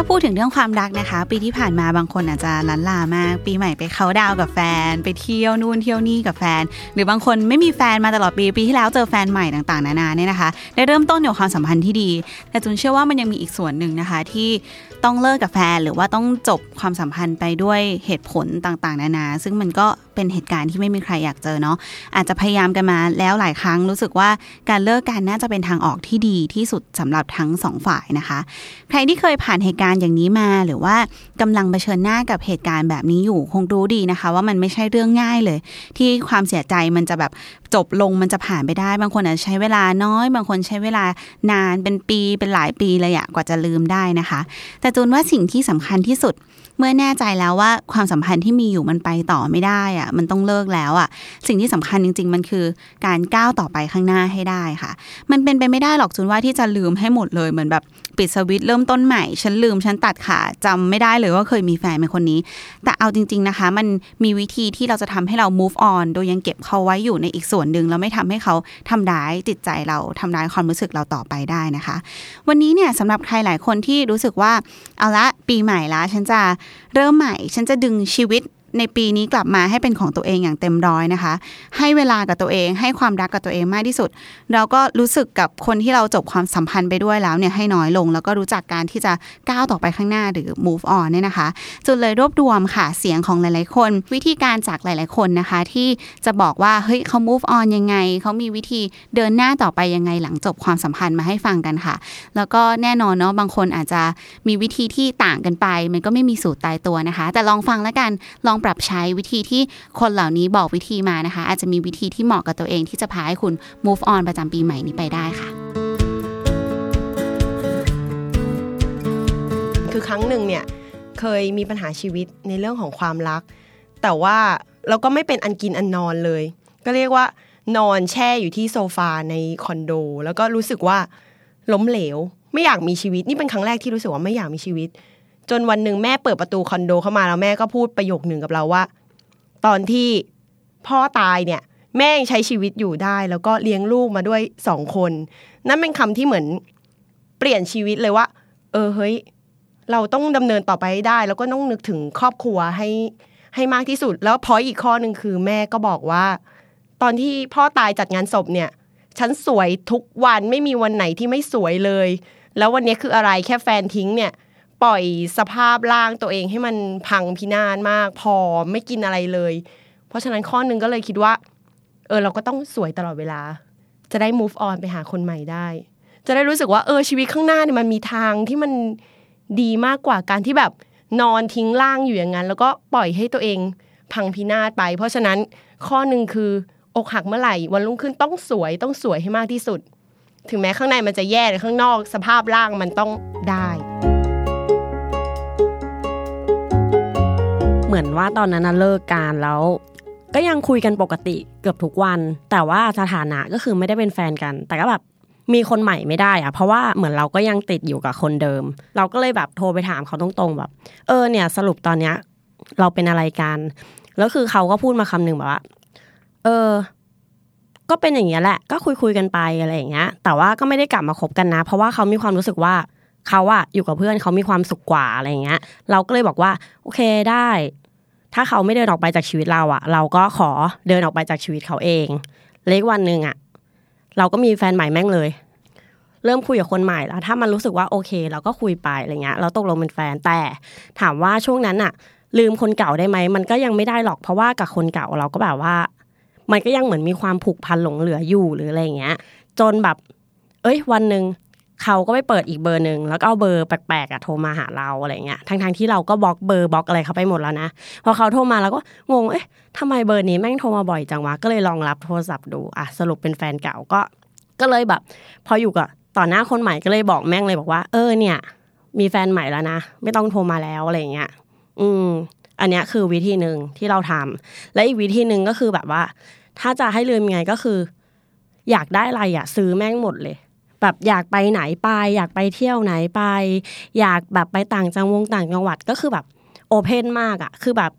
ถ้าพูดถึงเรื่องความรักนะคะ ปีที่ผ่านมาบางคนอาจจะลันลามาก ปีใหม่ไปเขาดาวกับแฟน ไปเที่ยวนู่นเที่ยวนี่กับแฟน หรือบางคนไม่มีแฟนมาตลอดปีปีที่แล้วเจอแฟนใหม่ต่างๆนานาเนี่ยนะคะ ได้เริ่มต้นกับความสัมพันธ์ที่ดี แต่จุนเชื่อว่ามันยังมีอีกส่วนหนึ่งนะคะที่ต้องเลิกกับแฟนหรือว่าต้องจบความสัมพันธ์ไปด้วยเหตุผลต่างๆ นานา ซึ่งมันก็เป็นเหตุการณ์ที่ไม่มีใครอยากเจอเนาะอาจจะพยายามกันมาแล้วหลายครั้งรู้สึกว่าการเลิกกันน่าจะเป็นทางออกที่ดีที่สุดสำหรับทั้งสองฝ่ายนะคะ ใครที่เคยผ่านเหตุการณ์อย่างนี้มา หรือว่ากำลังเผชิญหน้ากับเหตุการณ์แบบนี้อยู่คงรู้ดีนะคะ ว่ามันไม่ใช่เรื่องง่ายเลย ที่ความเสียใจมันจะแบบจบลงมันจะผ่านไปได้ บางคนอาจจะใช้เวลาน้อย บางคนใช้เวลานานเป็นปีเป็นหลายปีเลยอะกว่าจะลืมได้นะคะ แต่จูนว่าสิ่งที่สำคัญที่สุด เมื่อแน่ใจแล้วว่าความสัมพันธ์ที่มีอยู่มันไปต่อไม่ได้อะมันต้องเลิกแล้วอะสิ่งที่สำคัญจริง ๆ มันคือการก้าวต่อไปข้างหน้าให้ได้ค่ะ มันเป็นไปไม่ได้หรอกจูนว่าที่จะลืมให้หมดเลยเหมือนแบบ ปิดสวิตช์เริ่มต้นใหม่ ฉันลืมฉันตัดขาจำไม่ได้เลยว่าเคยมีแฟนเป็นคนนี้ แต่เอาจริง ๆนะคะ มันมีวิธีที่เราจะทำให้เรา move on โดยยังเก็บเขาไว้อยู่ในอีกส่วนหนึ่งแล้วไม่ทำให้เขาทำร้ายจิตใจเราทำร้ายความรู้สึกเราต่อไปได้นะคะ วันนี้เนี่ยสำหรับใครหลายคนที่รู้สึกว่าเอาละปีใหม่ละฉันจะเริ่มใหม่ ฉันจะดึงชีวิต ในปีนี้กลับมาให้เป็นของตัวเองอย่างเต็มร้อยนะคะ ให้เวลากับตัวเอง ให้ความรักกับตัวเองมากที่สุด เราก็รู้สึกกับคนที่เราจบความสัมพันธ์ไปด้วยแล้วเนี่ยให้น้อยลง แล้วก็รู้จักการที่จะก้าวต่อไปข้างหน้าหรือ move on เนี่ยนะคะ จุดเลยรวบรวมค่ะเสียงของหลาย ๆ คน วิธีการจากหลาย ๆ คนนะคะ ที่จะบอกว่าเฮ้ยเขา move on ยังไงเขามีวิธีเดินหน้าต่อไปยังไงหลังจบความสัมพันธ์มาให้ฟังกันค่ะ แล้วก็แน่นอนเนาะบางคนอาจจะมีวิธีที่ต่างกันไป มันก็ไม่มีสูตรตายตัวนะคะ แต่ลองฟังแล้วกันลองปรับใช้วิธีที่คนเหล่านี้บอกวิธีมานะคะ อาจจะมีวิธีที่เหมาะกับตัวเองที่จะพาให้คุณ move on ประจำปีใหม่นี้ไปได้ค่ะคือครั้งหนึ่งเนี่ยเคยมีปัญหาชีวิตในเรื่องของความรัก แต่ว่าเราก็ไม่เป็นอันกินอันนอนเลย ก็เรียกว่านอนแช่อยู่ที่โซฟาในคอนโด แล้วก็รู้สึกว่าล้มเหลว ไม่อยากมีชีวิตนี่เป็นครั้งแรกที่รู้สึกว่าไม่อยากมีชีวิต จนวันหนึ่งแม่เปิดประตูคอนโดเข้ามาแล้วแม่ก็พูดประโยคหนึ่งกับเราว่า ตอนที่พ่อตายเนี่ย แม่ยังใช้ชีวิตอยู่ได้ แล้วก็เลี้ยงลูกมาด้วยสองคน นั่นเป็นคำที่เหมือนเปลี่ยนชีวิตเลยว่า เออเฮ้ย เราต้องดำเนินต่อไปให้ได้ แล้วก็ต้องนึกถึงครอบครัวให้ให้มากที่สุด แล้วพออีกข้อหนึ่งคือแม่ก็บอกว่า ตอนที่พ่อตายจัดงานศพเนี่ยฉันสวยทุกวันไม่มีวันไหนที่ไม่สวยเลย แล้ววันนี้คืออะไรแค่แฟนทิ้งเนี่ย ปล่อยสภาพร่างตัวเองให้มันพังพินาศมากพอไม่กินอะไรเลย เพราะฉะนั้นข้อหนึ่งก็เลยคิดว่า เออเราก็ต้องสวยตลอดเวลา จะได้ move on ไปหาคนใหม่ได้ จะได้รู้สึกว่าเออชีวิตข้างหน้าเนี่ยมันมีทางที่มันดีมากกว่าการที่แบบนอนทิ้งร่างอยู่อย่างนั้น แล้วก็ปล่อยให้ตัวเองพังพินาศไป เพราะฉะนั้นข้อหนึ่งคือ อกหักเมื่อไหร่ วันรุ่งขึ้นต้องสวยต้องสวยให้มากที่สุด ถึงแม้ข้างในมันจะแย่แต่ข้างนอก สภาพร่างมันต้องได้ เหมือนว่าตอนนั้นเลิกการแล้ว ก็ยังคุยกันปกติเกือบทุกวัน แต่ว่าสถานะก็คือไม่ได้เป็นแฟนกัน แต่ก็แบบมีคนใหม่ไม่ได้อะเพราะว่าเหมือนเราก็ยังติดอยู่กับคนเดิม เราก็เลยแบบโทรไปถามเขาตรงๆแบบ เออเนี่ย สรุปตอนเนี้ย เราเป็นอะไรกันแล้วคือเขาก็พูดมาคำหนึ่งแบบว่า เออ ก็เป็นอย่างเงี้ยแหละ ก็คุยคุยๆกันไปอะไรอย่างเงี้ย แต่ว่าก็ไม่ได้กลับมาคบกันนะ เพราะว่าเขามีความรู้สึกว่า เขาอะอยู่กับเพื่อนเขามีความสุขกว่าอะไรเงี้ย เราก็เลยบอกว่า โอเคได้ ถ้าเขาไม่เดินออกไปจากชีวิตเราอะเราก็ขอเดินออกไปจากชีวิตเขาเองเล็กวันหนึ่งอะเราก็มีแฟนใหม่แม่งเลย เริ่มคุยกับคนใหม่แล้ว ถ้ามันรู้สึกว่าโอเค เราก็คุยไปอะไรเงี้ย เราตกลงเป็นแฟนแต่ ถามว่าช่วงนั้นอะลืมคนเก่าได้ไหมมันก็ยังไม่ได้หรอกเพราะว่ากับคนเก่าเราก็แบบว่า มันก็ยังเหมือนมีความผูกพันหลงเหลืออยู่หรืออะไรเงี้ย จนแบบ เอ้ย วันหนึ่ง เขาก็ไปเปิดอีกเบอร์หนึ่งแล้วก็เอาเบอร์แปลกๆอะโทรมาหาเราอะไรเงี้ยทั้งๆที่เราก็บล็อกเบอร์บล็อกอะไรเขาไปหมดแล้วนะพอเขาโทรมาเราก็งงเอ๊ะทำไมเบอร์นี้แม่งโทรมาบ่อยจังวะก็เลยลองรับโทรศัพท์ดูอะสรุปเป็นแฟนเก่าก็ ก็เลยแบบ พออยู่กับต่อหน้าคนใหม่ก็เลยบอกแม่งเลยบอกว่า เออเนี่ย มีแฟนใหม่แล้วนะไม่ต้องโทรมาแล้วอะไรเงี้ยอืม อันเนี้ยคือวิธีหนึ่งที่เราทำและอีกวิธีหนึ่งก็คือแบบว่า ถ้าจะให้ลืมยังไงก็คือ อยากได้อะไรอะซื้อแม่งหมดเลย แบบอยากไปไหนไป อยากไปเที่ยวไหนไป อยากแบบไปต่างจังหวงต่างจังหวัดก็คือแบบโอเพนมากอะคือแบบ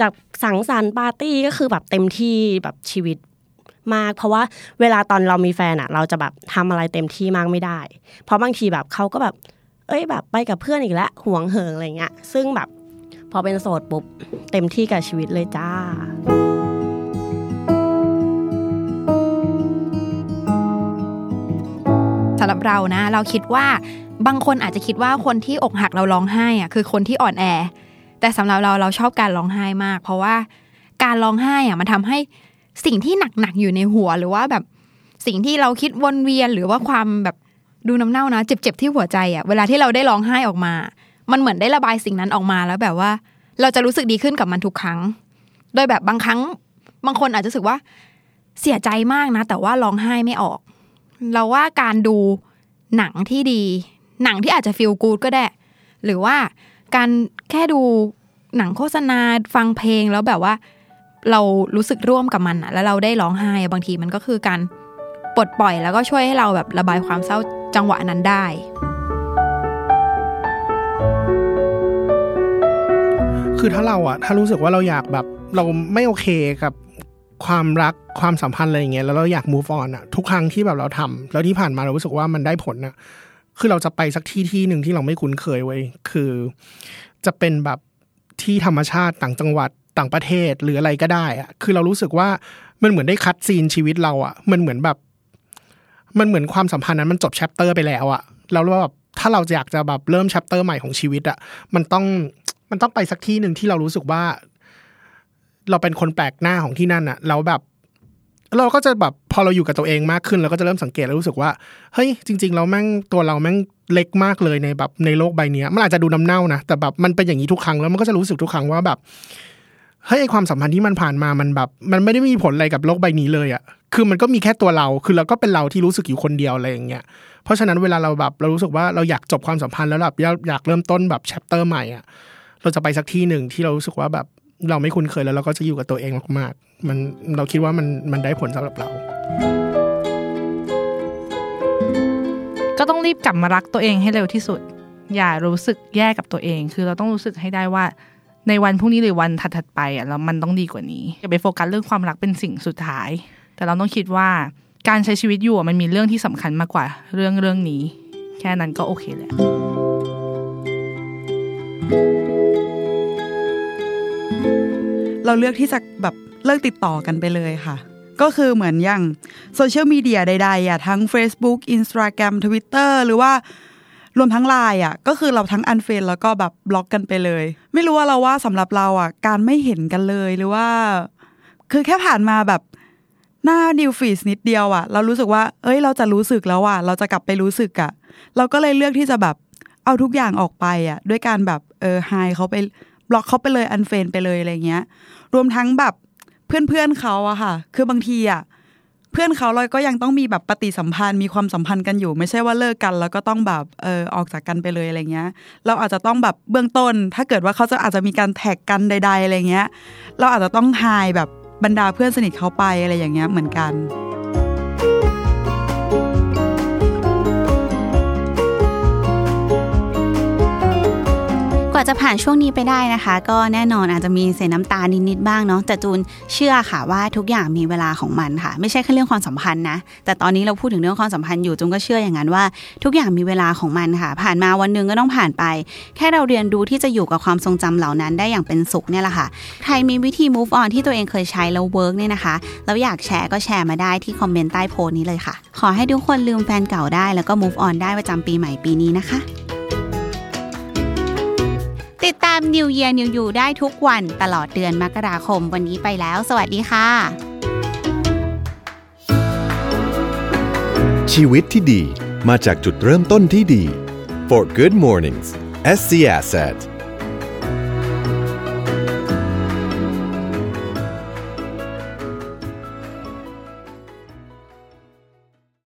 จากสังสรรค์ปาร์ตี้ก็คือแบบเต็มที่แบบชีวิตมาก เพราะว่าเวลาตอนเรามีแฟนอะเราจะแบบทำอะไรเต็มที่มากไม่ได้ เพราะบางทีแบบเขาก็แบบ เอ้ยแบบไปกับเพื่อนอีกแล้วห่วงเหิงอะไรเงี้ยซึ่งแบบพอเป็นโสดปุ๊บเต็มที่กับชีวิตเลยจ้า สำหรับเรานะ เราคิดว่าบางคนอาจจะคิดว่าคนที่อกหักเราร้องไห้อะคือคนที่อ่อนแอ แต่สำหรับเราเราชอบการร้องไห้มาก เพราะว่าการร้องไห้อะมันทำให้สิ่งที่หนักๆอยู่ในหัวหรือว่าแบบสิ่งที่เราคิดวนเวียนหรือว่าความแบบดูน้ำเน่านะเจ็บๆที่หัวใจอะเวลาที่เราได้ร้องไห้ออกมา มันเหมือนได้ระบายสิ่งนั้นออกมาแล้วแบบว่า เราจะรู้สึกดีขึ้นกับมันทุกครั้ง โดยแบบบางครั้ง บางคนอาจจะรู้สึกว่าเสียใจมากนะ แต่ว่าร้องไห้ไม่ออก เราว่าการดูหนังที่ดี หนังที่อาจจะฟีลกูดก็ได้ หรือว่าการแค่ดูหนังโฆษณาฟังเพลงแล้วแบบว่า เรารู้สึกร่วมกับมันอะแล้วเราได้ร้องไห้บางทีมันก็คือการปลดปล่อยแล้วก็ช่วยให้เราแบบระบายความเศร้าจังหวะนั้นได้ คือถ้าเราอะถ้ารู้สึกว่าเราอยากแบบเราไม่โอเคกับ ความรักความสัมพันธ์อะไรอย่างเงี้ยแล้วเราอยาก move on อะทุกครั้งที่แบบเราทำแล้วที่ผ่านมาเรารู้สึกว่ามันได้ผลอะคือเราจะไปสักที่ที่หนึ่งที่เราไม่คุ้นเคยไว้คือ จะเป็นแบบที่ธรรมชาติต่างจังหวัดต่างประเทศหรืออะไรก็ได้อะคือเรารู้สึกว่ามันเหมือนได้คัดซีนชีวิตเราอะมันเหมือนแบบ มันเหมือนความสัมพันธ์นั้นมันจบแชปเตอร์ไปแล้วอะแล้วแบบถ้าเราอยากจะแบบเริ่มแชปเตอร์ใหม่ของชีวิตอะมันต้องมันต้องไปสักที่หนึ่งที่เรารู้สึกว่า เราเป็นคนแปลกหน้าของที่นั่นอะเราแบบ เราก็จะแบบพอเราอยู่กับตัวเองมากขึ้นเราก็จะเริ่มสังเกตแล้วรู้สึกว่าเฮ้ยจริง ๆ เราแม่งตัวเราแม่งเล็กมากเลยในแบบในโลกใบนี้มันอาจจะดูน้ำเน่านะแต่แบบมันเป็นอย่างนี้ทุกครั้งแล้วมันก็จะรู้สึกทุกครั้งว่าแบบเฮ้ยไอความสัมพันธ์ที่มันผ่านมามันแบบ มันไม่ได้มีผลอะไรกับโลกใบนี้เลยอะคือมันก็มีแค่ตัวเรา คือเราก็เป็นเราที่รู้สึกอยู่คนเดียวอะไรอย่างเงี้ย เพราะฉะนั้นเวลาเราแบบเรารู้สึกว่าเราอยากจบความสัมพันธ์แล้วแบบอยากอยากเริ่มต้นแบบแชปเตอร์ใหม่อะเราจะไปสักที่หนึ่งที่เรารู้สึกว่าแบบ เราไม่คุ้นเคยแล้วเราก็จะอยู่กับตัวเองมากๆมันเราคิดว่ามันมันได้ผลสำหรับเรา ก็ต้องรีบกลับมารักตัวเองให้เร็วที่สุด อย่ารู้สึกแย่กับตัวเอง คือเราต้องรู้สึกให้ได้ว่าในวันพรุ่งนี้หรือวันถัดๆไปอะแล้วมันต้องดีกว่านี้อย่าไปโฟกัสเรื่องความรักเป็นสิ่งสุดท้าย แต่เราต้องคิดว่าการใช้ชีวิตอยู่มันมีเรื่องที่สำคัญมากกว่าเรื่องเรื่องนี้ แค่นั้นก็โอเคแล้ว เราเลือกที่จะแบบเลิกติดต่อกันไปเลยค่ะ ก็คือเหมือนอย่างโซเชียลมีเดียใดๆอะทั้ง Facebook Instagram Twitter หรือว่ารวมทั้งไลน์อะก็คือเราทั้ง unfriend แล้วก็แบบบล็อกกันไปเลย ไม่รู้ว่าเราว่าสำหรับเราอะการไม่เห็นกันเลยหรือว่า คือแค่ผ่านมาแบบหน้า news feed นิดเดียวอะ เรารู้สึกว่า เอ้ย เราจะรู้สึกแล้วอะเราจะกลับไปรู้สึกอะ เราก็เลยเลือกที่จะแบบเอาทุกอย่างออกไปอะ ด้วยการแบบเออไฮเขาไป บล็อกเขาไปเลยอันเฟนไปเลยอะไรเงี้ย รวมทั้งแบบเพื่อนๆเขาอะค่ะ คือบางทีอะเพื่อนเขาเราก็ยังต้องมีแบบปฏิสัมพันธ์มีความสัมพันธ์กันอยู่ ไม่ใช่ว่าเลิกกัน แล้วก็ต้องแบบเออออกจากกันไปเลยอะไรเงี้ย เราอาจจะต้องแบบเบื้องต้น ถ้าเกิดว่าเขาจะอาจจะมีการแท็กกันใด ๆอะไรเงี้ย เราอาจจะต้องไฮแบบบรรดาเพื่อนสนิทเขาไปอะไรอย่างเงี้ยเหมือนกัน ว่าจะผ่านช่วงนี้ไปได้นะคะ ก็แน่นอนอาจจะมีเสียน้ำตานิดๆบ้างเนาะแต่จูนเชื่อค่ะว่าทุกอย่างมีเวลาของมันค่ะ ไม่ใช่แค่เรื่องความสัมพันธ์นะแต่ตอนนี้เราพูดถึงเรื่องความสัมพันธ์อยู่จูนก็เชื่ออย่างนั้นว่า ทุกอย่างมีเวลาของมันค่ะ ผ่านมาวันหนึ่งก็ต้องผ่านไป แค่เราเรียนรู้ที่จะอยู่กับความทรงจำเหล่านั้นได้อย่างเป็นสุขเนี่ยแหละค่ะใครมีวิธี move on ที่ตัวเองเคยใช้แล้ว work เนี่ยนะคะแล้วอยากแชร์ก็แชร์มาได้ที่คอมเมนต์ใต้โพสต์นี้เลยค่ะ ขอให้ทุกคนลืมแฟนเก่าได้แล้วก็ move on ได้ประจำปีใหม่ปีนี้นะคะ ติดตาม New Year New You ได้ทุกวันตลอดเดือนมกราคมวันนี้ไปแล้ว สวัสดีค่ะ ชีวิตที่ดีมาจากจุดเริ่มต้นที่ดี For Good Mornings SC Asset